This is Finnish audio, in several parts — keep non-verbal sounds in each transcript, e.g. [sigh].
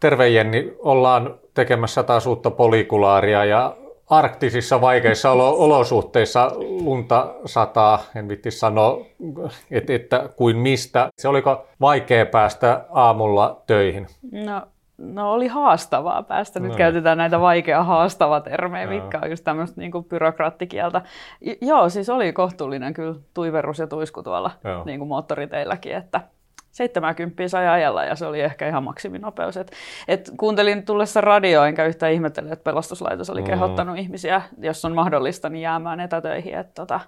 Terve Jenni, ollaan tekemässä taas uutta polikulaaria ja arktisissa vaikeissa olosuhteissa lunta sataa, en vitti sanoa, että, että kuin mistä. Se oliko vaikea päästä aamulla töihin? No, no oli haastavaa päästä. Nyt no. käytetään näitä vaikea haastava termejä, no. mitkä on just tämmöistä niin byrokraattikieltä. J- joo, siis oli kohtuullinen kyllä tuiverus ja tuisku tuolla niin kuin moottoriteilläkin, että 70 sai ajalla ja se oli ehkä ihan maksiminopeus. Et, et kuuntelin tullessa radioa, enkä yhtään ihmettele, että pelastuslaitos oli mm. kehottanut ihmisiä, jos on mahdollista, niin jäämään etätöihin. Et, tota,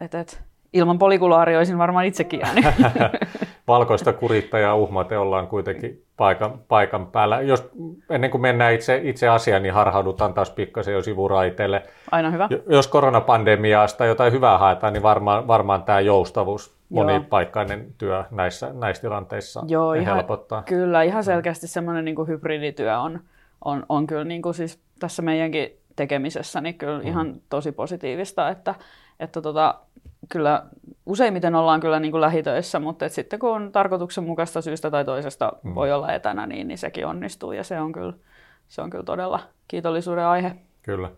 et, et, ilman polikulaaria olisin varmaan itsekin jäänyt. [laughs] Valkoista kurittajaa uhmate ollaan kuitenkin paikan, paikan päällä. Jos, ennen kuin mennään itse, itse asiaan, niin harhaudutaan taas pikkasen jo sivuraiteelle. Aina hyvä. Jos koronapandemiasta jotain hyvää haetaan, niin varmaan, varmaan tämä joustavuus monipaikkainen työ näissä, näissä tilanteissa Joo, ihan, helpottaa. Kyllä, ihan selkeästi semmoinen niin hybridityö on, on, on kyllä niin kuin siis tässä meidänkin tekemisessä niin kyllä mm. ihan tosi positiivista, että, että tota, kyllä useimmiten ollaan kyllä niin kuin lähitöissä, mutta et sitten kun on tarkoituksenmukaista syystä tai toisesta mm. voi olla etänä, niin, niin sekin onnistuu ja se on kyllä, se on kyllä todella kiitollisuuden aihe. Kyllä.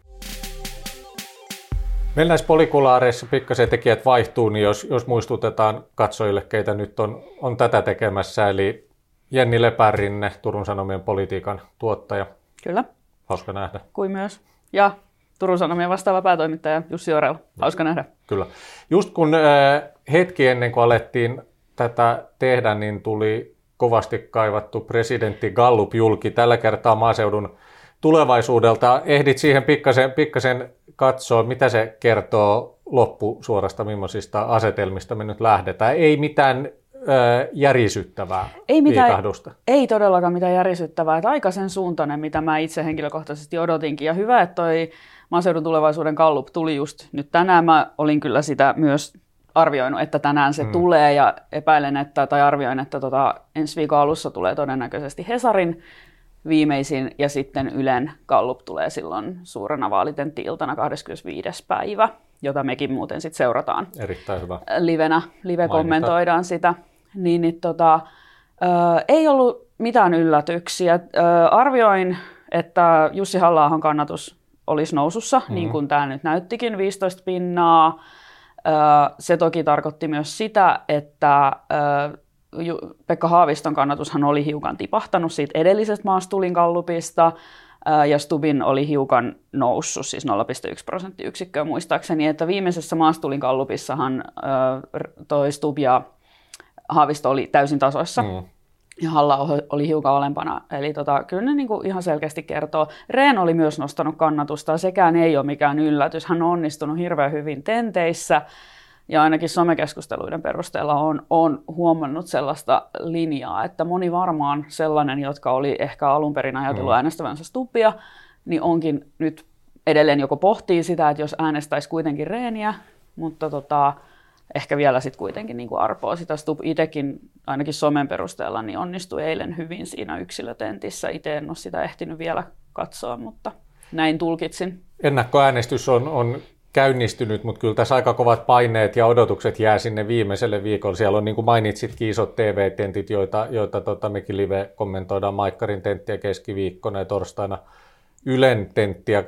Meillä näissä polikulaareissa pikkasen tekijät vaihtuu, niin jos, jos muistutetaan katsojille, keitä nyt on, on tätä tekemässä, eli Jenni Lepärinne, Turun Sanomien politiikan tuottaja. Kyllä. Hauska nähdä. Kuin myös. Ja Turun Sanomien vastaava päätoimittaja Jussi Orel. Hauska nähdä. Kyllä. Just kun äh, hetki ennen kuin alettiin tätä tehdä, niin tuli kovasti kaivattu presidentti Gallup julki. Tällä kertaa maaseudun tulevaisuudelta. Ehdit siihen pikkasen, pikkasen katsoa, mitä se kertoo loppusuorasta, millaisista asetelmista me nyt lähdetään. Ei mitään ö, järisyttävää ei mitään, liikahdusta. Ei todellakaan mitään järisyttävää. Että aika sen suuntainen, mitä mä itse henkilökohtaisesti odotinkin. Ja hyvä, että toi maaseudun tulevaisuuden kallup tuli just nyt tänään. Mä olin kyllä sitä myös arvioinut, että tänään se hmm. tulee ja epäilen, että, tai arvioin, että tota, ensi viikon alussa tulee todennäköisesti Hesarin viimeisin ja sitten Ylen Gallup tulee silloin suurena vaalitentti-iltana 25. päivä, jota mekin muuten sitten seurataan. Erittäin hyvä. Livenä, live kommentoidaan sitä. Niin, niin tota, ö, ei ollut mitään yllätyksiä. Ö, arvioin, että Jussi halla kannatus olisi nousussa, mm-hmm. niin kuin tämä nyt näyttikin, 15 pinnaa. Se toki tarkoitti myös sitä, että Pekka Haaviston kannatushan oli hiukan tipahtanut siitä edellisestä maastulin kallupista, ja Stubin oli hiukan noussut, siis 0,1 prosenttiyksikköä muistaakseni, että viimeisessä maastulin kallupissahan toi Stub ja Haavisto oli täysin tasoissa. Mm. Ja Halla oli hiukan olempana. Eli tota, kyllä ne niin kuin ihan selkeästi kertoo. Reen oli myös nostanut kannatusta. Sekään ei ole mikään yllätys. Hän on onnistunut hirveän hyvin tenteissä ja ainakin somekeskusteluiden perusteella on, on huomannut sellaista linjaa, että moni varmaan sellainen, jotka oli ehkä alun perin ajatellut mm. äänestävänsä Stubbia, niin onkin nyt edelleen joko pohtii sitä, että jos äänestäisi kuitenkin Reeniä, mutta tota, ehkä vielä sitten kuitenkin niin kuin arpoa sitä. Stubb itsekin ainakin somen perusteella niin onnistui eilen hyvin siinä yksilötentissä. Itse en ole sitä ehtinyt vielä katsoa, mutta näin tulkitsin. Ennakkoäänestys on, on käynnistynyt, mutta kyllä tässä aika kovat paineet ja odotukset jää sinne viimeiselle viikolle. Siellä on niin kuin mainitsitkin isot TV-tentit, joita, joita tota, mekin live kommentoidaan Maikkarin tenttiä keskiviikkona ja torstaina Ylen tenttiä.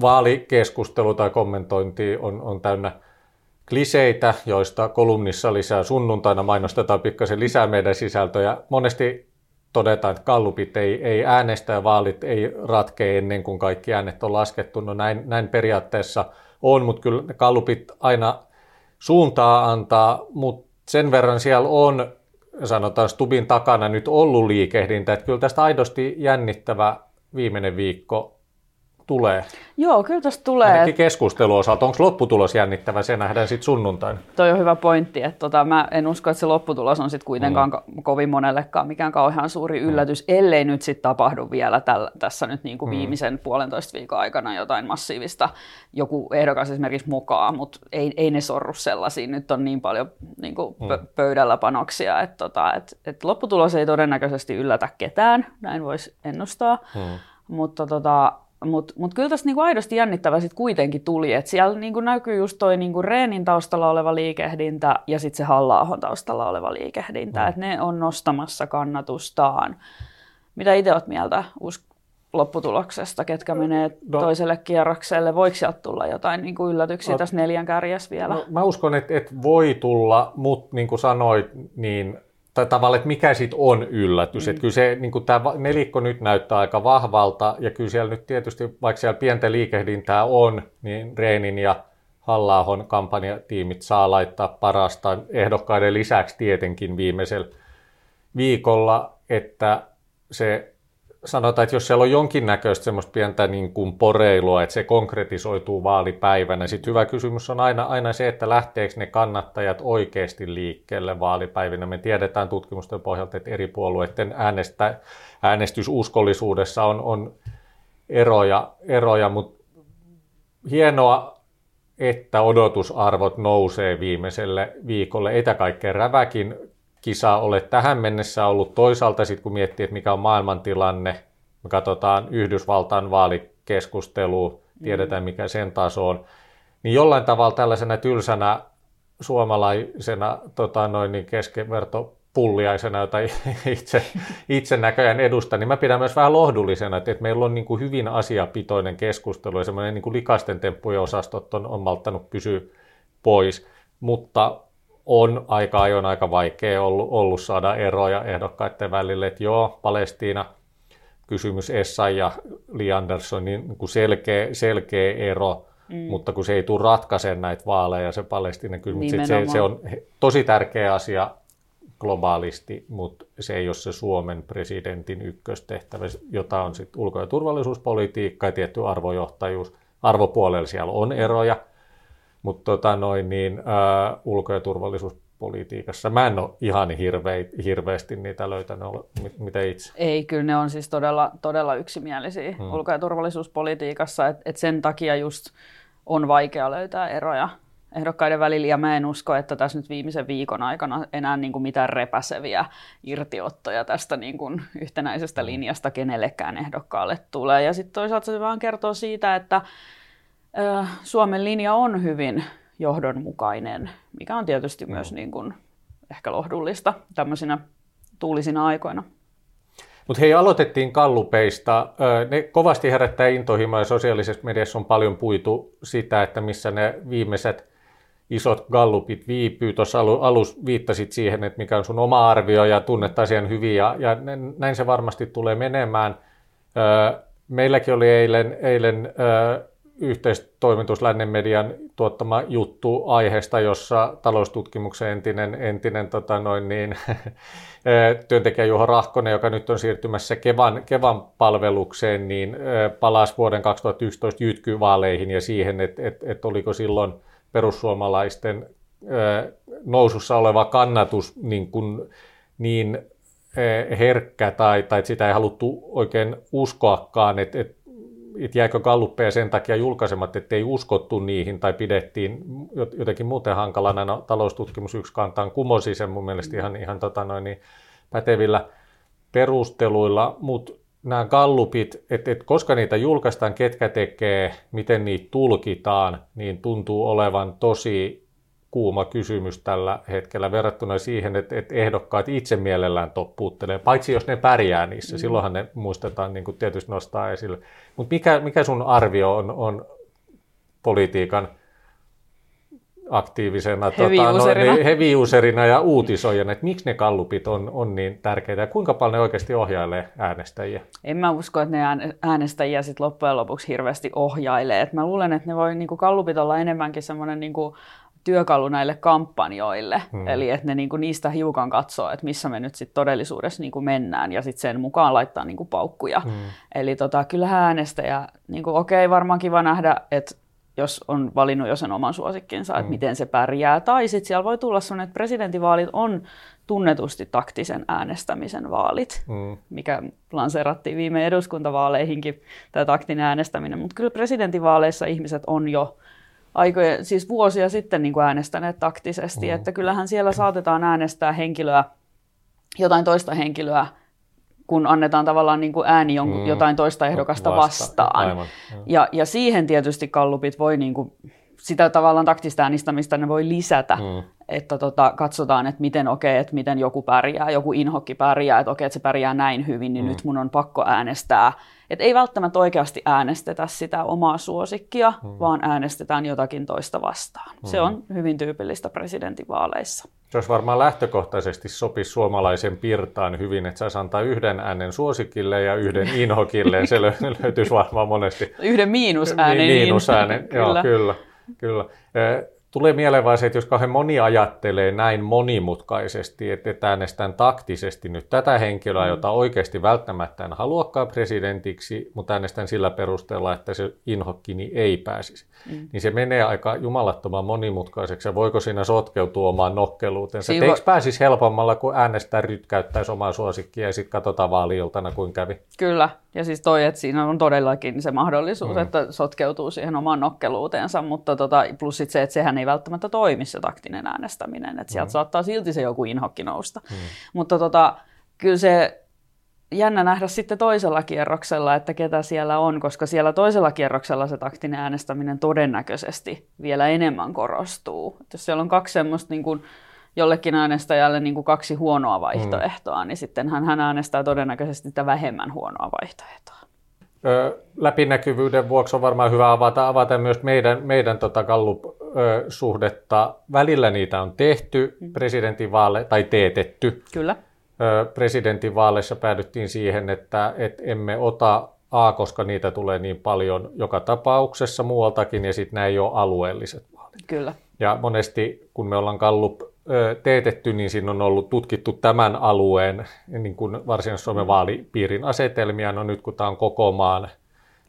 Vaalikeskustelu tai kommentointi on, on täynnä kliseitä, joista kolumnissa lisää sunnuntaina mainostetaan pikkasen lisää meidän sisältöjä. Monesti todetaan, että kallupit ei, ei äänestä ja vaalit ei ratkee ennen kuin kaikki äänet on laskettu. No näin, näin periaatteessa on, mutta kyllä kallupit aina suuntaa antaa, mutta sen verran siellä on, sanotaan Stubin takana nyt ollut liikehdintä, että kyllä tästä aidosti jännittävä viimeinen viikko tulee? Joo, kyllä tästä tulee. Ainakin keskustelu osalta. Onko lopputulos jännittävä? Se nähdään sitten sunnuntaina. Toi on hyvä pointti. Että tota, mä en usko, että se lopputulos on sitten kuitenkaan mm. kovin monellekaan mikään kauhean suuri mm. yllätys, mm. ellei nyt sitten tapahdu vielä täl, tässä nyt niin kuin mm. viimeisen puolentoista viikon aikana jotain massiivista. Joku ehdokas esimerkiksi mukaan, mutta ei, ei ne sorru sellaisiin. Nyt on niin paljon niin kuin mm. pöydällä panoksia, että tota, et, et lopputulos ei todennäköisesti yllätä ketään, näin voisi ennustaa. Mm. Mutta tota, mutta mut kyllä tässä niinku aidosti jännittävä sitten kuitenkin tuli, että siellä niinku näkyy just toi niinku Reenin taustalla oleva liikehdintä ja sitten se halla taustalla oleva liikehdintä, mm. että ne on nostamassa kannatustaan. Mitä itse olet mieltä lopputuloksesta, ketkä menee no, toiselle kierrokselle? Voiko sieltä tulla jotain niin kuin yllätyksiä no, tässä neljän kärjessä vielä? No, mä uskon, että, että voi tulla, mutta niin kuin sanoit, niin tai tavallaan, että mikä sitten on yllätys. Mm. Että kyllä se, niin kuin tämä nelikko nyt näyttää aika vahvalta, ja kyllä siellä nyt tietysti, vaikka siellä pientä liikehdintää on, niin Reenin ja halla kampanjatiimit saa laittaa parasta ehdokkaiden lisäksi tietenkin viimeisellä viikolla, että se sanotaan, että jos siellä on jonkinnäköistä semmoista pientä niin kuin poreilua, että se konkretisoituu vaalipäivänä, sitten hyvä kysymys on aina, aina se, että lähteekö ne kannattajat oikeasti liikkeelle vaalipäivinä. Me tiedetään tutkimusten pohjalta, että eri puolueiden äänestä, äänestysuskollisuudessa on, on eroja, eroja, mutta hienoa, että odotusarvot nousee viimeiselle viikolle. Ei kaikkein räväkin kisa ole tähän mennessä ollut. Toisaalta sitten kun miettii, että mikä on maailmantilanne, me katsotaan Yhdysvaltain vaalikeskustelua, tiedetään mikä sen taso on, niin jollain tavalla tällaisena tylsänä suomalaisena tota noin, niin keskiverto pulliaisena, jota [laughs] itse, itse näköjään edustan, niin mä pidän myös vähän lohdullisena, että, että meillä on niin kuin hyvin asiapitoinen keskustelu ja semmoinen niin kuin likaisten temppujen osastot on, on malttanut pysyä pois, mutta on aika ajoin aika vaikea ollut, ollut saada eroja ehdokkaiden välille, että joo, Palestiina, kysymys Essa ja Li Anderson, niin kuin selkeä, selkeä ero, mm. mutta kun se ei tule ratkaisemaan näitä vaaleja, se Palestiinan kysymys, se, se on tosi tärkeä asia globaalisti, mutta se ei ole se Suomen presidentin ykköstehtävä, jota on sitten ulko- ja turvallisuuspolitiikka ja tietty arvojohtajuus. Arvopuolella siellä on eroja, mutta tota noin, niin, ää, ulko- ja turvallisuuspolitiikassa mä en ole ihan hirveä, hirveästi niitä löytänyt, mitä itse. Ei, kyllä ne on siis todella, todella yksimielisiä hmm. ulko- ja turvallisuuspolitiikassa, että et sen takia just on vaikea löytää eroja ehdokkaiden välillä, ja mä en usko, että tässä nyt viimeisen viikon aikana enää niin kuin mitään repäseviä irtiottoja tästä niin kuin yhtenäisestä linjasta kenellekään ehdokkaalle tulee. Ja sitten toisaalta se vaan kertoo siitä, että Suomen linja on hyvin johdonmukainen, mikä on tietysti myös niin kuin ehkä lohdullista tämmöisinä tuulisina aikoina. Mutta hei, aloitettiin kallupeista. Ne kovasti herättää intohimoa ja sosiaalisessa mediassa on paljon puitu sitä, että missä ne viimeiset isot gallupit viipyy. Tuossa alus viittasit siihen, että mikä on sun oma arvio ja tunnet asian hyvin ja, ja näin se varmasti tulee menemään. Meilläkin oli eilen, eilen yhteistoimitus Lännen median tuottama juttu aiheesta, jossa taloustutkimuksen entinen, entinen tota noin niin, [laughs] työntekijä Juho Rahkonen, joka nyt on siirtymässä Kevan, Kevan palvelukseen, niin palasi vuoden 2011 jytkyvaaleihin ja siihen, että et, et oliko silloin perussuomalaisten nousussa oleva kannatus niin, kuin, niin herkkä tai, tai sitä ei haluttu oikein uskoakaan, että, että että jääkö galluppeja sen takia julkaisematta, että ei uskottu niihin tai pidettiin jotenkin muuten hankalana. No, taloustutkimus yksi kantaan kumosi sen mun mielestä ihan, ihan tota noin, niin pätevillä perusteluilla, mutta nämä gallupit, että et koska niitä julkaistaan, ketkä tekee, miten niitä tulkitaan, niin tuntuu olevan tosi kuuma kysymys tällä hetkellä verrattuna siihen, että, että ehdokkaat itse mielellään toppuuttelee, paitsi jos ne pärjää niissä, mm. silloinhan ne muistetaan niin kuin tietysti nostaa esille. Mutta mikä, mikä sun arvio on, on politiikan aktiivisena. Tota, no, heavy-userina ja uutisoijana, että miksi ne kallupit on, on niin tärkeitä ja kuinka paljon ne oikeasti ohjailee äänestäjiä? En mä usko, että ne äänestäjiä sit loppujen lopuksi hirveästi ohjailee. Et mä luulen, että ne voi niin kallupit olla enemmänkin semmoinen niin työkalu näille kampanjoille. Hmm. Eli että ne niinku niistä hiukan katsoo, että missä me nyt sit todellisuudessa niinku mennään ja sitten sen mukaan laittaa niinku paukkuja. Hmm. Eli tota, kyllähän äänestäjä, niinku, okei okay, varmaan kiva nähdä, että jos on valinnut jo sen oman suosikkinsa, että hmm. miten se pärjää. Tai sitten siellä voi tulla sellainen, että presidentinvaalit on tunnetusti taktisen äänestämisen vaalit, mm. mikä lanseerattiin viime eduskuntavaaleihinkin, tämä taktinen äänestäminen. Mutta kyllä presidentinvaaleissa ihmiset on jo aikoja, siis vuosia sitten niin kuin äänestäneet taktisesti, mm. että kyllähän siellä saatetaan äänestää henkilöä, jotain toista henkilöä, kun annetaan tavallaan niin kuin ääni jonkun, mm. jotain toista ehdokasta Vasta. vastaan. Aivan. Ja, ja siihen tietysti kallupit voi niin kuin sitä tavallaan taktista äänestämistä ne voi lisätä, mm. että tota, katsotaan, että miten okei, okay, että miten joku pärjää, joku inhokki pärjää, että okei, okay, että se pärjää näin hyvin, niin mm. nyt mun on pakko äänestää. Että ei välttämättä oikeasti äänestetä sitä omaa suosikkia, mm. vaan äänestetään jotakin toista vastaan. Mm. Se on hyvin tyypillistä presidentinvaaleissa. Se olisi varmaan lähtökohtaisesti sopisi suomalaisen pirtaan hyvin, että saisi antaa yhden äänen suosikille ja yhden [laughs] inhokille. Se [laughs] löytyisi varmaan monesti. Yhden miinusäänen. Miinusäänen, joo, kyllä. kyllä. Kyllä. Tulee mieleen vain se, että jos kauhean moni ajattelee näin monimutkaisesti, että äänestän taktisesti nyt tätä henkilöä, mm. jota oikeasti välttämättä en haluakaan presidentiksi, mutta äänestän sillä perusteella, että se inhokkini ei pääsisi, mm. niin se menee aika jumalattoman monimutkaiseksi. Ja voiko siinä sotkeutua omaan nokkeluutensa? Siivo... Eikö pääsisi helpommalla, kun äänestää rytkäyttäisi omaa suosikkia ja sitten katsotaan vaaliiltana, kuin kävi? Kyllä, ja siis toi, että siinä on todellakin se mahdollisuus, mm. että sotkeutuu siihen omaan nokkeluuteensa, mutta tota, plus sit se, että sehän ei välttämättä toimi se taktinen äänestäminen, että sieltä mm. saattaa silti se joku inhokki nousta. Mm. Mutta tota, kyllä se jännä nähdä sitten toisella kierroksella, että ketä siellä on, koska siellä toisella kierroksella se taktinen äänestäminen todennäköisesti vielä enemmän korostuu. Et jos siellä on kaksi semmoista niin kuin, jollekin äänestäjälle niin kuin kaksi huonoa vaihtoehtoa, mm. niin sitten hän äänestää todennäköisesti sitä vähemmän huonoa vaihtoehtoa. Läpinäkyvyyden vuoksi on varmaan hyvä avata, avata myös meidän, meidän tota Gallup-suhdetta. Välillä niitä on tehty mm. presidentinvaale tai teetetty. Kyllä. Presidentinvaaleissa päädyttiin siihen, että, että emme ota A, koska niitä tulee niin paljon joka tapauksessa muualtakin, ja sitten nämä ei ole alueelliset vaalit. Kyllä. Ja monesti, kun me ollaan Gallup teetetty, niin siinä on ollut tutkittu tämän alueen niin kuin Varsinais-Suomen mm. vaalipiirin asetelmia. No nyt kun tämä on koko maan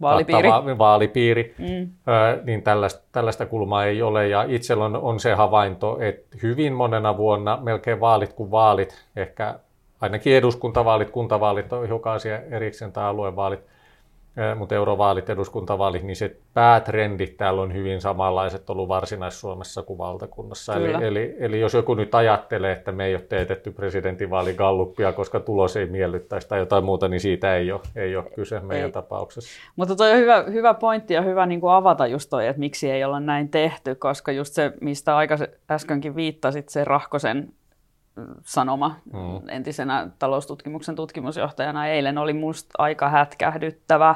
vaalipiiri, kattava, vaalipiiri mm. niin tällaista, tällaista kulmaa ei ole. Ja itsellä on, on se havainto, että hyvin monena vuonna, melkein vaalit kuin vaalit, ehkä ainakin eduskuntavaalit, kuntavaalit on hiukan asia erikseen tai aluevaalit, mutta eurovaalit, eduskuntavaalit, niin se päätrendit täällä on hyvin samanlaiset ollut Varsinais-Suomessa kuin valtakunnassa. Eli, eli, eli jos joku nyt ajattelee, että me ei ole teetetty presidentinvaaligalluppia, koska tulos ei miellyttäisi tai jotain muuta, niin siitä ei ole, ei ole kyse meidän ei. tapauksessa. Mutta toi on hyvä, hyvä pointti ja hyvä niin kuin avata just toi, että miksi ei olla näin tehty, koska just se, mistä aika äskenkin viittasit, se Rahkosen sanoma mm. entisenä taloustutkimuksen tutkimusjohtajana eilen oli minusta aika hätkähdyttävä.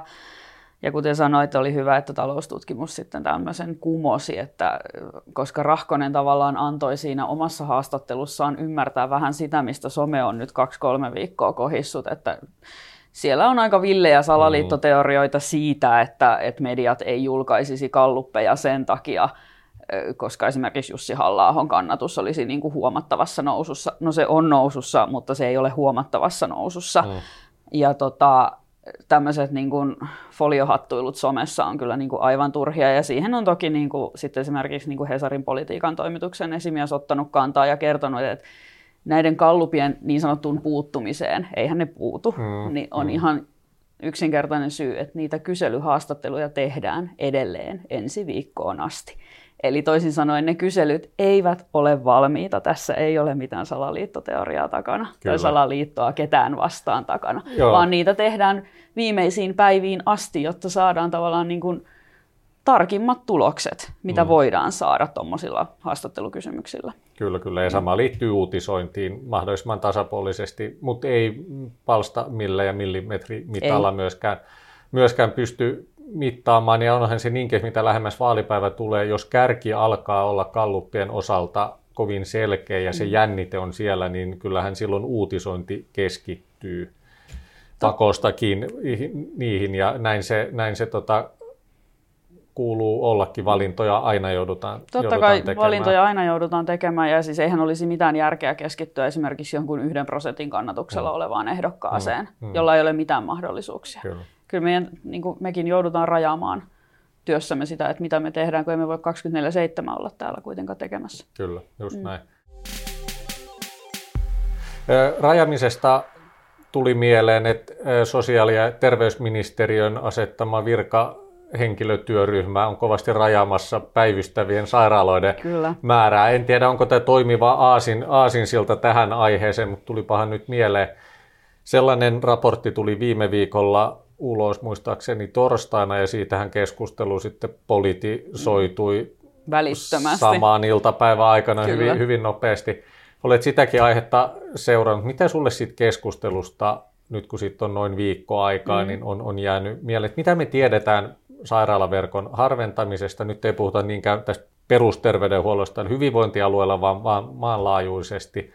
Ja kuten sanoit, oli hyvä, että taloustutkimus sitten tämmöisen kumosi, että koska Rahkonen tavallaan antoi siinä omassa haastattelussaan ymmärtää vähän sitä, mistä some on nyt kaksi-kolme viikkoa kohissut, että siellä on aika villejä salaliittoteorioita siitä, että, että mediat ei julkaisisi kalluppeja sen takia, koska esimerkiksi Jussi halla kannatus olisi niin kuin huomattavassa nousussa. No se on nousussa, mutta se ei ole huomattavassa nousussa. Mm. Ja tota, tämmöiset niin kuin foliohattuilut somessa on kyllä niin kuin aivan turhia, ja siihen on toki niin kuin, sitten esimerkiksi niin kuin Hesarin politiikan toimituksen esimies ottanut kantaa ja kertonut, että näiden kallupien niin sanottuun puuttumiseen, eihän ne puutu, mm, niin on mm. ihan yksinkertainen syy, että niitä kyselyhaastatteluja tehdään edelleen ensi viikkoon asti. Eli toisin sanoen ne kyselyt eivät ole valmiita. Tässä ei ole mitään salaliittoteoriaa takana Kyllä. tai salaliittoa ketään vastaan takana, Joo. vaan niitä tehdään viimeisiin päiviin asti, jotta saadaan tavallaan niin kuin tarkimmat tulokset, mitä mm. voidaan saada tuommoisilla haastattelukysymyksillä. Kyllä, kyllä. Ja sama liittyy uutisointiin mahdollisimman tasapuolisesti, mutta ei palsta millä ja millimetrimitalla myöskään, myöskään pysty mittaamaan, ja onhan se niinkin, mitä lähemmäs vaalipäivä tulee, jos kärki alkaa olla kalluppien osalta kovin selkeä ja se mm. jännite on siellä, niin kyllähän silloin uutisointi keskittyy pakostakin niihin, ja näin se, näin se tota, kuuluu ollakin. Valintoja aina joudutaan, Totta joudutaan kai tekemään. valintoja aina joudutaan tekemään, ja siis eihän olisi mitään järkeä keskittyä esimerkiksi jonkun yhden prosentin kannatuksella mm. olevaan ehdokkaaseen, mm. Mm. jolla ei ole mitään mahdollisuuksia. Kyllä kyllä meidän, niin kuin mekin joudutaan rajaamaan työssämme sitä, että mitä me tehdään, kun emme voi 24-7 olla täällä kuitenkaan tekemässä. Kyllä, just mm. näin. Rajamisesta tuli mieleen, että sosiaali- ja terveysministeriön asettama virka henkilötyöryhmä on kovasti rajaamassa päivystävien sairaaloiden Kyllä. määrää. En tiedä, onko tämä toimiva aasin, aasinsilta tähän aiheeseen, mutta tulipahan nyt mieleen. Sellainen raportti tuli viime viikolla ulos muistaakseni torstaina ja siitähän keskustelu sitten politisoitui Välittömästi. samaan iltapäivän aikana hyvin, hyvin nopeasti. Olet sitäkin aihetta seurannut. Miten sulle siitä keskustelusta, nyt kun siitä on noin viikko aikaa, mm. niin on, on jäänyt mieleen, mitä me tiedetään sairaalaverkon harventamisesta? Nyt ei puhuta niinkään tästä perusterveydenhuollosta hyvinvointialueella, vaan, vaan maanlaajuisesti.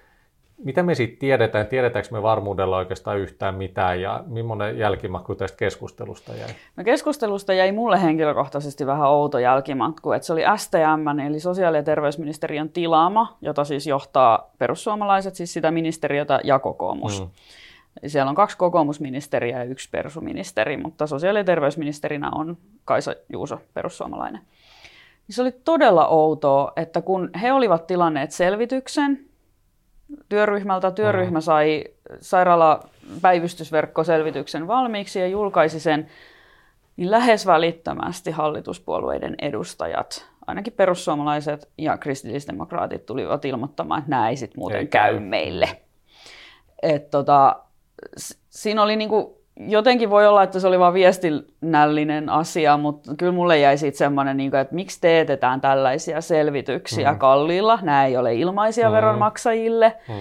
Mitä me siitä tiedetään? Tiedetäänkö me varmuudella oikeastaan yhtään mitään ja millainen jälkimakku tästä keskustelusta jäi? No keskustelusta jäi mulle henkilökohtaisesti vähän outo jälkimakku, että se oli STM, eli sosiaali- ja terveysministeriön tilaama, jota siis johtaa perussuomalaiset, siis sitä ministeriötä ja kokoomus. Mm. Siellä on kaksi kokoomusministeriä ja yksi persuministeri, mutta sosiaali- ja terveysministerinä on Kaisa Juuso, perussuomalainen. Se oli todella outoa, että kun he olivat tilanneet selvityksen, työryhmältä. Työryhmä sai sairaalapäivystysverkkoselvityksen valmiiksi ja julkaisi sen, niin lähes välittömästi hallituspuolueiden edustajat, ainakin perussuomalaiset ja kristillisdemokraatit tulivat ilmoittamaan, että nämä ei sitten muuten ei käy meille. Et tota, siinä oli niinku jotenkin voi olla, että se oli vain viestinnällinen asia, mutta kyllä mulle jäi siitä semmoinen, niin että miksi teetetään tällaisia selvityksiä mm. kalliilla. Nämä ei ole ilmaisia mm. veronmaksajille. Mm.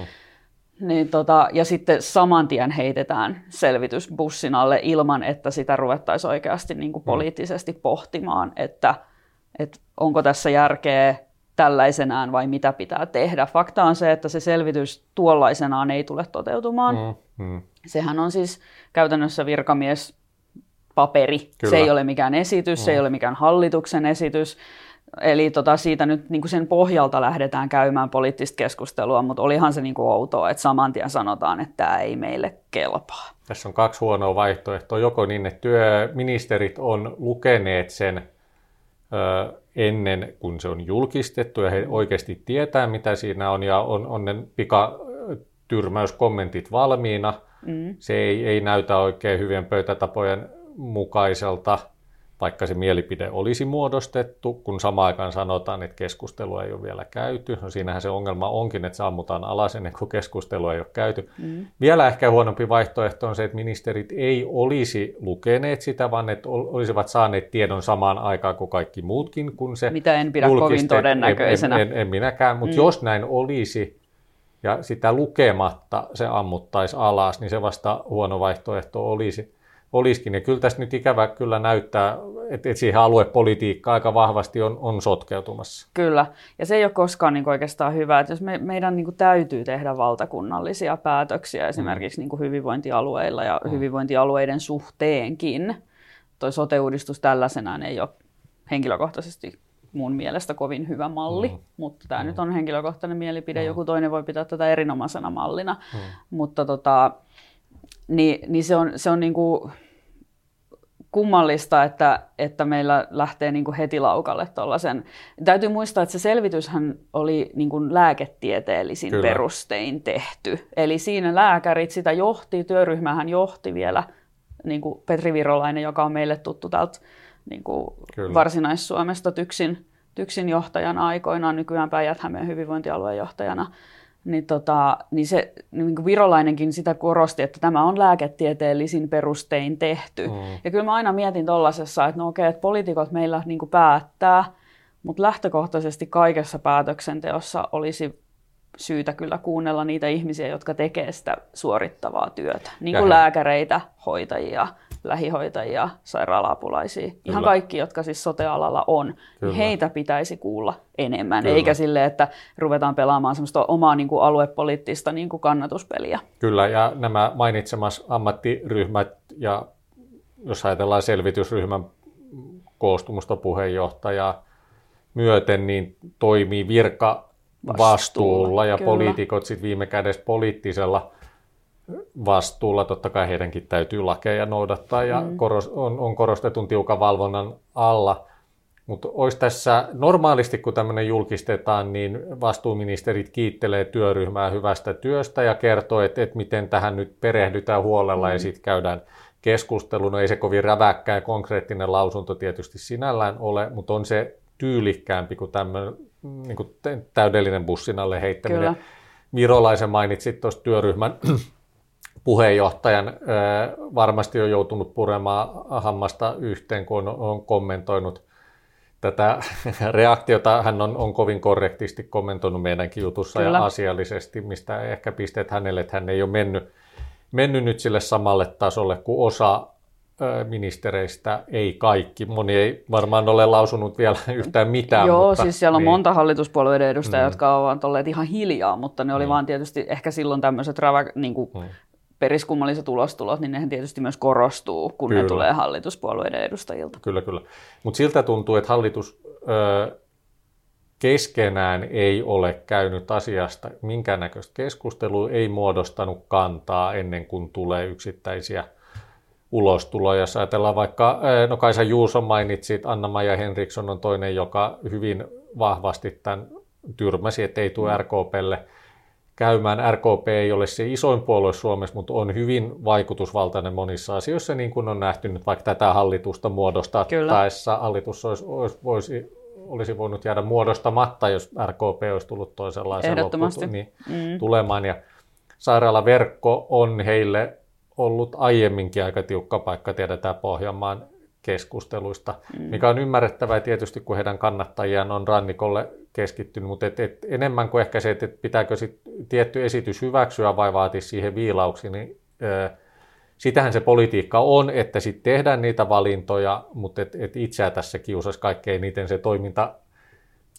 Niin tota, ja sitten saman tien heitetään selvitys bussin alle ilman, että sitä ruvettaisiin oikeasti niin kuin mm. poliittisesti pohtimaan, että, että onko tässä järkeä tällaisenaan vai mitä pitää tehdä. Fakta on se, että se selvitys tuollaisenaan ei tule toteutumaan. Mm, mm. Sehän on siis käytännössä virkamies paperi. Kyllä. Se ei ole mikään esitys, mm. se ei mm. ole mikään hallituksen esitys. Eli tota, siitä nyt niin kuin sen pohjalta lähdetään käymään poliittista keskustelua, mutta olihan se niin kuin outoa, että saman tien sanotaan, että tämä ei meille kelpaa. Tässä on kaksi huonoa vaihtoehtoa. Joko niin, että työministerit on lukeneet sen ennen kuin se on julkistettu ja he oikeasti tietää, mitä siinä on ja on, on ne pikatyrmäyskommentit valmiina. Mm. Se ei, ei näytä oikein hyvien pöytätapojen mukaiselta vaikka se mielipide olisi muodostettu, kun samaan aikaan sanotaan, että keskustelua ei ole vielä käyty. No siinähän se ongelma onkin, että sammutaan alas ennen kuin keskustelua ei ole käyty. Mm. Vielä ehkä huonompi vaihtoehto on se, että ministerit ei olisi lukeneet sitä, vaan että olisivat saaneet tiedon samaan aikaan kuin kaikki muutkin, kun se Mitä en pidä kovin todennäköisenä. En, en, en minäkään, mutta mm. jos näin olisi, ja sitä lukematta se ammuttaisi alas, niin se vasta huono vaihtoehto olisi olisikin. Ja kyllä tässä nyt ikävä kyllä näyttää, että, että siihen aluepolitiikka aika vahvasti on, on sotkeutumassa. Kyllä, ja se ei ole koskaan niin oikeastaan hyvä, että jos me, meidän niin täytyy tehdä valtakunnallisia päätöksiä esimerkiksi mm. niin hyvinvointialueilla ja mm. hyvinvointialueiden suhteenkin, toi sote-uudistus tällaisenaan ei ole henkilökohtaisesti mun mielestä kovin hyvä malli, mm. mutta tämä mm. nyt on henkilökohtainen mielipide, mm. joku toinen voi pitää tätä erinomaisena mallina, mm. mutta tota, niin, niin se on, se on niin kuin, kummallista, että, että meillä lähtee niin kuin heti laukalle tuollaisen. Täytyy muistaa, että se selvityshän oli niin kuin lääketieteellisin Kyllä. perustein tehty. Eli siinä lääkärit sitä johti, työryhmähän johti vielä niin kuin Petri Virolainen, joka on meille tuttu täältä niin kuin Varsinais-Suomesta Tyksin, Tyksin johtajana aikoinaan, nykyään Päijät-Hämeen hyvinvointialueen johtajana niin, tota, niin se niin kuin virolainenkin sitä korosti, että tämä on lääketieteellisin perustein tehty. Mm. Ja kyllä mä aina mietin tuollaisessa, että no okei, että poliitikot meillä niin kuin päättää, mutta lähtökohtaisesti kaikessa päätöksenteossa olisi syytä kyllä kuunnella niitä ihmisiä, jotka tekee sitä suorittavaa työtä, niin kuin lääkäreitä, hoitajia, lähihoitajia, sairaala-apulaisia, Kyllä. ihan kaikki, jotka siis sotealalla on, niin heitä pitäisi kuulla enemmän, Kyllä. eikä sille, että ruvetaan pelaamaan semmoista omaa niin kuin aluepoliittista niin kuin kannatuspeliä. Kyllä, ja nämä mainitsemas ammattiryhmät, ja jos ajatellaan selvitysryhmän koostumusta puheenjohtajaa myöten, niin toimii virka vastuulla ja Kyllä. poliitikot sitten viime kädessä poliittisella vastuulla. Totta kai heidänkin täytyy lakeja noudattaa ja mm. koros, on, on korostetun tiukan valvonnan alla. Mutta olisi tässä normaalisti, kun tämmöinen julkistetaan, niin vastuuministerit kiittelee työryhmää hyvästä työstä ja kertoo, että, että miten tähän nyt perehdytään huolella mm. ja sitten käydään keskustelu. No ei se kovin räväkkää ja konkreettinen lausunto tietysti sinällään ole, mutta on se tyylikkäämpi kuin tämmöinen niin kuin täydellinen bussin alle heittäminen. Kyllä. Virolaisen mainitsit tuosta työryhmän puheenjohtajan varmasti on joutunut puremaan hammasta yhteen, kun on, kommentoinut tätä [laughs] reaktiota hän on, on kovin korrektisti kommentoinut meidänkin jutussa Kyllä. ja asiallisesti, mistä ehkä pisteet hänelle, että hän ei ole mennyt, mennyt nyt sille samalle tasolle kuin osa ministereistä, ei kaikki. Moni ei varmaan ole lausunut vielä [laughs] yhtään mitään. Joo, mutta, siis siellä on niin. monta hallituspuolueiden edustajaa, mm. jotka ovat olleet ihan hiljaa, mutta ne oli mm. vaan tietysti ehkä silloin tämmöiset rävä, niin kuin, mm. Periskummalliset ulostulot, niin nehän tietysti myös korostuu, kun kyllä. ne tulee hallituspuolueiden edustajilta. Kyllä, kyllä. Mutta siltä tuntuu, että hallitus ö, keskenään ei ole käynyt asiasta minkäännäköistä keskustelua, ei muodostanut kantaa ennen kuin tulee yksittäisiä ulostuloja. Jos ajatellaan vaikka, no Kaisa Juuso mainitsi, Anna-Maja Henriksson on toinen, joka hyvin vahvasti tämän tyrmäsi, että ei tule mm. RKPlle käymään. RKP ei ole se isoin puolue Suomessa, mutta on hyvin vaikutusvaltainen monissa asioissa, niin kuin on nähty nyt vaikka tätä hallitusta muodostaa. Taessa hallitus olisi, olisi, voisi, olisi voinut jäädä muodostamatta, jos RKP olisi tullut toisenlaisen loppuun, niin mm. tulemaan. Ja sairaalaverkko on heille ollut aiemminkin aika tiukka paikka, tiedetään Pohjanmaan keskusteluista, mm. mikä on ymmärrettävää tietysti, kun heidän kannattajiaan on rannikolle keskittynyt, mutta et, et enemmän kuin ehkä se, että et pitääkö sit tietty esitys hyväksyä vai vaatia siihen viilauksi, niin ö, sitähän se politiikka on, että sitten tehdään niitä valintoja, mutta et, et itseä tässä kiusasi kaikkein eniten se toiminta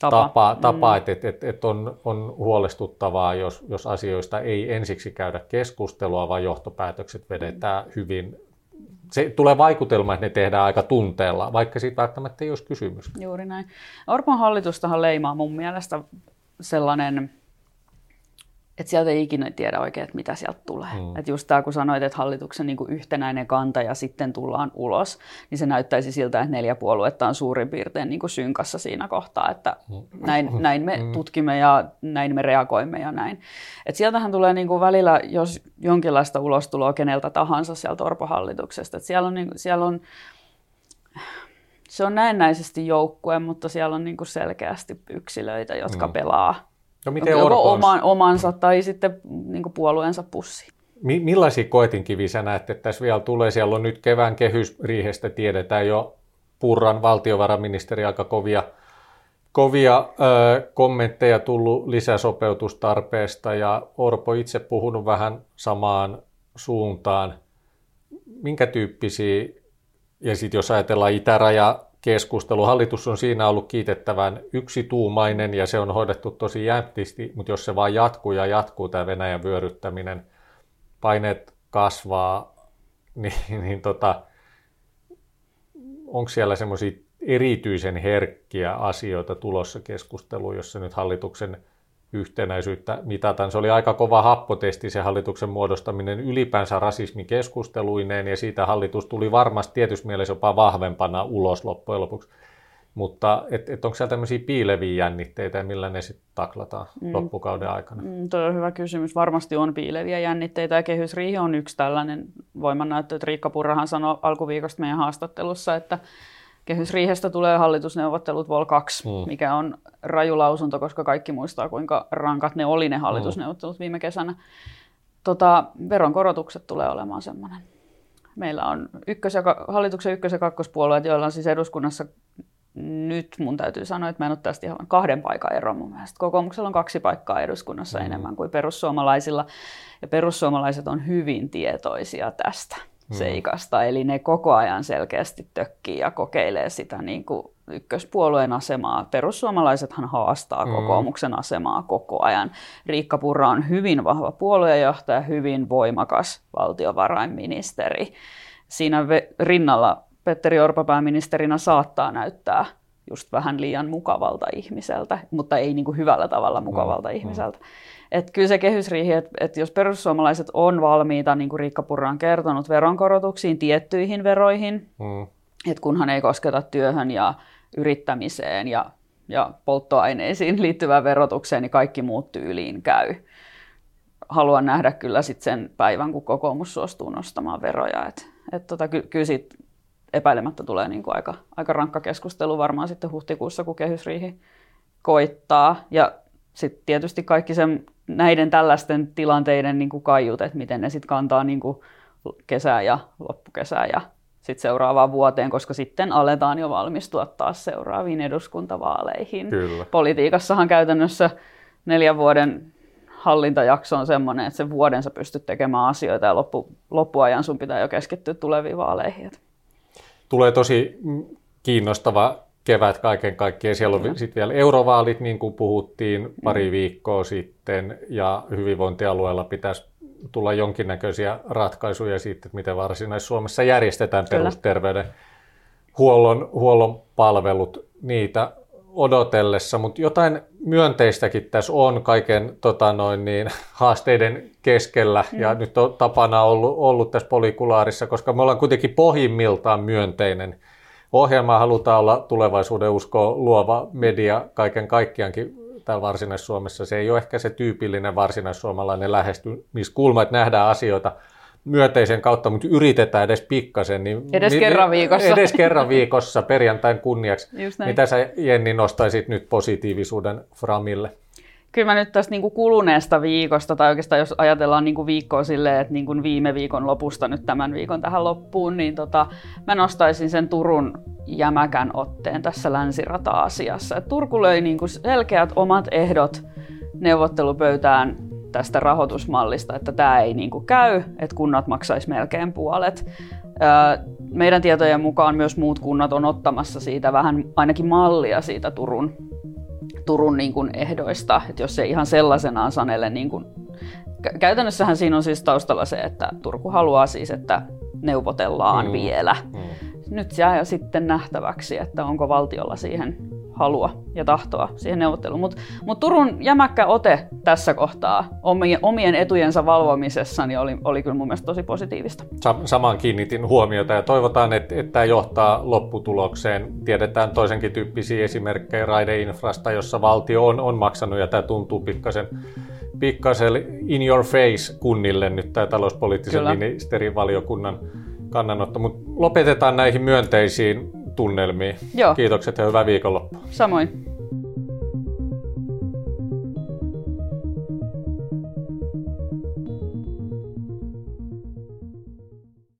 tapa, tapa, tapa mm. että et, et, et on, on huolestuttavaa, jos, jos asioista ei ensiksi käydä keskustelua, vaan johtopäätökset vedetään mm. hyvin. Se tulee vaikutelma, että ne tehdään aika tunteella, vaikka siitä välttämättä ei olisi kysymys. Juuri näin. Orpon hallitustahan leimaa mun mielestä sellainen että sieltä ei ikinä tiedä oikein, että mitä sieltä tulee. Mm. Että just tämä, kun sanoit, että hallituksen niin kuin yhtenäinen kanta ja sitten tullaan ulos, niin se näyttäisi siltä, että neljä puoluetta on suurin piirtein niin kuin synkassa siinä kohtaa, että mm. näin, näin me mm. tutkimme ja näin me reagoimme ja näin. Et sieltähän tulee niin kuin välillä, jos jonkinlaista ulostuloa keneltä tahansa sieltä Orpo-hallituksesta. Et siellä on, niin, siellä on se on näennäisesti joukkue, mutta siellä on niin kuin selkeästi yksilöitä, jotka mm. pelaa No miten joko oman, omansa tai sitten niin puolueensa pussi. Mi- millaisia koetinkiviä sä näet, että tässä vielä tulee? Siellä on nyt kevään kehysriihestä, tiedetään jo Purran valtiovarainministeri aika kovia, kovia ö, kommentteja tullut lisäsopeutustarpeesta ja Orpo itse puhunut vähän samaan suuntaan. Minkä tyyppisiä, ja sitten jos ajatellaan itäraja keskustelu. Hallitus on siinä ollut kiitettävän yksituumainen ja se on hoidettu tosi jäptisti, mutta jos se vaan jatkuu ja jatkuu tämä Venäjän vyöryttäminen, paineet kasvaa, [laughs] niin, niin tota, onko siellä semmoisia erityisen herkkiä asioita tulossa keskusteluun, jossa nyt hallituksen yhtenäisyyttä mitataan. Se oli aika kova happotesti se hallituksen muodostaminen ylipäänsä rasismikeskusteluineen ja siitä hallitus tuli varmasti tietysti mielessä jopa vahvempana ulos loppujen lopuksi. Mutta et, et onko siellä tämmöisiä piileviä jännitteitä ja millä ne sitten taklataan mm. loppukauden aikana? Mm, tuo on hyvä kysymys. Varmasti on piileviä jännitteitä ja kehysriihi on yksi tällainen voimannäyttö. Riikka Purrahan sanoi alkuviikosta meidän haastattelussa, että kehysriihestä tulee hallitusneuvottelut Vol 2, mm. mikä on raju lausunto, koska kaikki muistaa, kuinka rankat ne oli ne hallitusneuvottelut viime kesänä. Tota, veronkorotukset tulee olemaan semmoinen. Meillä on ykkös- ja, hallituksen ykkös- ja kakkospuolueet, joilla on siis eduskunnassa nyt mun täytyy sanoa, että mä en ole tästä ihan kahden paikan ero mun mielestä. Kokoomuksella on kaksi paikkaa eduskunnassa mm. enemmän kuin perussuomalaisilla. Ja perussuomalaiset on hyvin tietoisia tästä mm. seikasta. Eli ne koko ajan selkeästi tökkii ja kokeilee sitä niin kuin ykköspuolueen asemaa. Perussuomalaisethan haastaa mm. kokoomuksen asemaa koko ajan. Riikka Purra on hyvin vahva puoluejohtaja, hyvin voimakas valtiovarainministeri. Siinä rinnalla Petteri Orpo pääministerinä saattaa näyttää just vähän liian mukavalta ihmiseltä, mutta ei niin kuin hyvällä tavalla mukavalta mm. ihmiseltä. Mm. Et kyllä se kehysriihi, että et jos perussuomalaiset on valmiita, niin kuin Riikka Purra on kertonut, veronkorotuksiin tiettyihin veroihin, mm. että kunhan ei kosketa työhön ja yrittämiseen ja, ja polttoaineisiin liittyvään verotukseen, niin kaikki muut tyyliin käy. Haluan nähdä kyllä sit sen päivän, kun kokoomus suostuu nostamaan veroja. Et, et tota, ky, kyllä sit epäilemättä tulee niin kuin aika, aika rankka keskustelu varmaan sitten huhtikuussa, kun kehysriihi koittaa. Ja sitten tietysti kaikki sen, näiden tällaisten tilanteiden niin kuin kaiut, että miten ne sitten kantaa niin kuin kesää ja loppukesää ja sit seuraavaan vuoteen, koska sitten aletaan jo valmistua taas seuraaviin eduskuntavaaleihin. Kyllä. Politiikassahan käytännössä neljän vuoden hallintajakso on semmoinen, että sen vuoden sä pystyt tekemään asioita ja loppu, loppuajan sun pitää jo keskittyä tuleviin vaaleihin. Tulee tosi kiinnostava kevät kaiken kaikkiaan. Siellä on sitten vielä eurovaalit, niin kuin puhuttiin pari mm. viikkoa sitten, ja hyvinvointialueella pitäisi tulla jonkinnäköisiä ratkaisuja siitä, että miten Varsinais-Suomessa järjestetään perusterveydenhuollon huollon palvelut. Niitä odotellessa, mutta jotain myönteistäkin tässä on kaiken tota noin, niin, [laughs] haasteiden keskellä mm. ja nyt on tapana ollut, ollut tässä polikulaarissa, koska me ollaan kuitenkin pohjimmiltaan myönteinen ohjelma, halutaan olla tulevaisuuden usko luova media kaiken kaikkiaankin täällä Varsinais-Suomessa. Se ei ole ehkä se tyypillinen varsinaissuomalainen lähestymiskulma, että nähdään asioita myönteisen kautta, mutta yritetään edes pikkasen. Niin, edes niin, kerran viikossa. Edes kerran viikossa perjantain kunniaksi. Mitä sä Jenni nostaisit nyt positiivisuuden Framille? Kyllä mä nyt tästä niin kuin kuluneesta viikosta, tai oikeastaan jos ajatellaan niin kuin viikkoa silleen, että niin kuin viime viikon lopusta nyt tämän viikon tähän loppuun, niin tota, mä nostaisin sen Turun jämäkän otteen tässä länsirata-asiassa. Et Turku löi niin kuin selkeät omat ehdot neuvottelupöytään tästä rahoitusmallista, että tämä ei niin kuin käy, että kunnat maksaisi melkein puolet. Meidän tietojen mukaan myös muut kunnat on ottamassa siitä vähän ainakin mallia siitä Turun, Turun niin kuin ehdoista, että jos se ihan sellaisenaan sanelle niin kuin Käytännössähän siinä on siis taustalla se, että Turku haluaa siis, että neuvotellaan mm. vielä. Mm. Nyt jää sitten nähtäväksi, että onko valtiolla siihen halua ja tahtoa siihen neuvotteluun. Mutta mut Turun jämäkkä ote tässä kohtaa omien, omien etujensa valvomisessa niin oli, oli kyllä mun mielestä tosi positiivista. Samaan kiinnitin huomiota ja toivotaan, että, että tämä johtaa lopputulokseen. Tiedetään toisenkin tyyppisiä esimerkkejä raideinfrasta, jossa valtio on, on maksanut ja tämä tuntuu pikkasen pikkasen in your face kunnille nyt tämä talouspoliittisen Kyllä. ministerivaliokunnan kannanotto, mutta lopetetaan näihin myönteisiin tunnelmiin. Joo. Kiitokset ja hyvää viikonloppua. Samoin.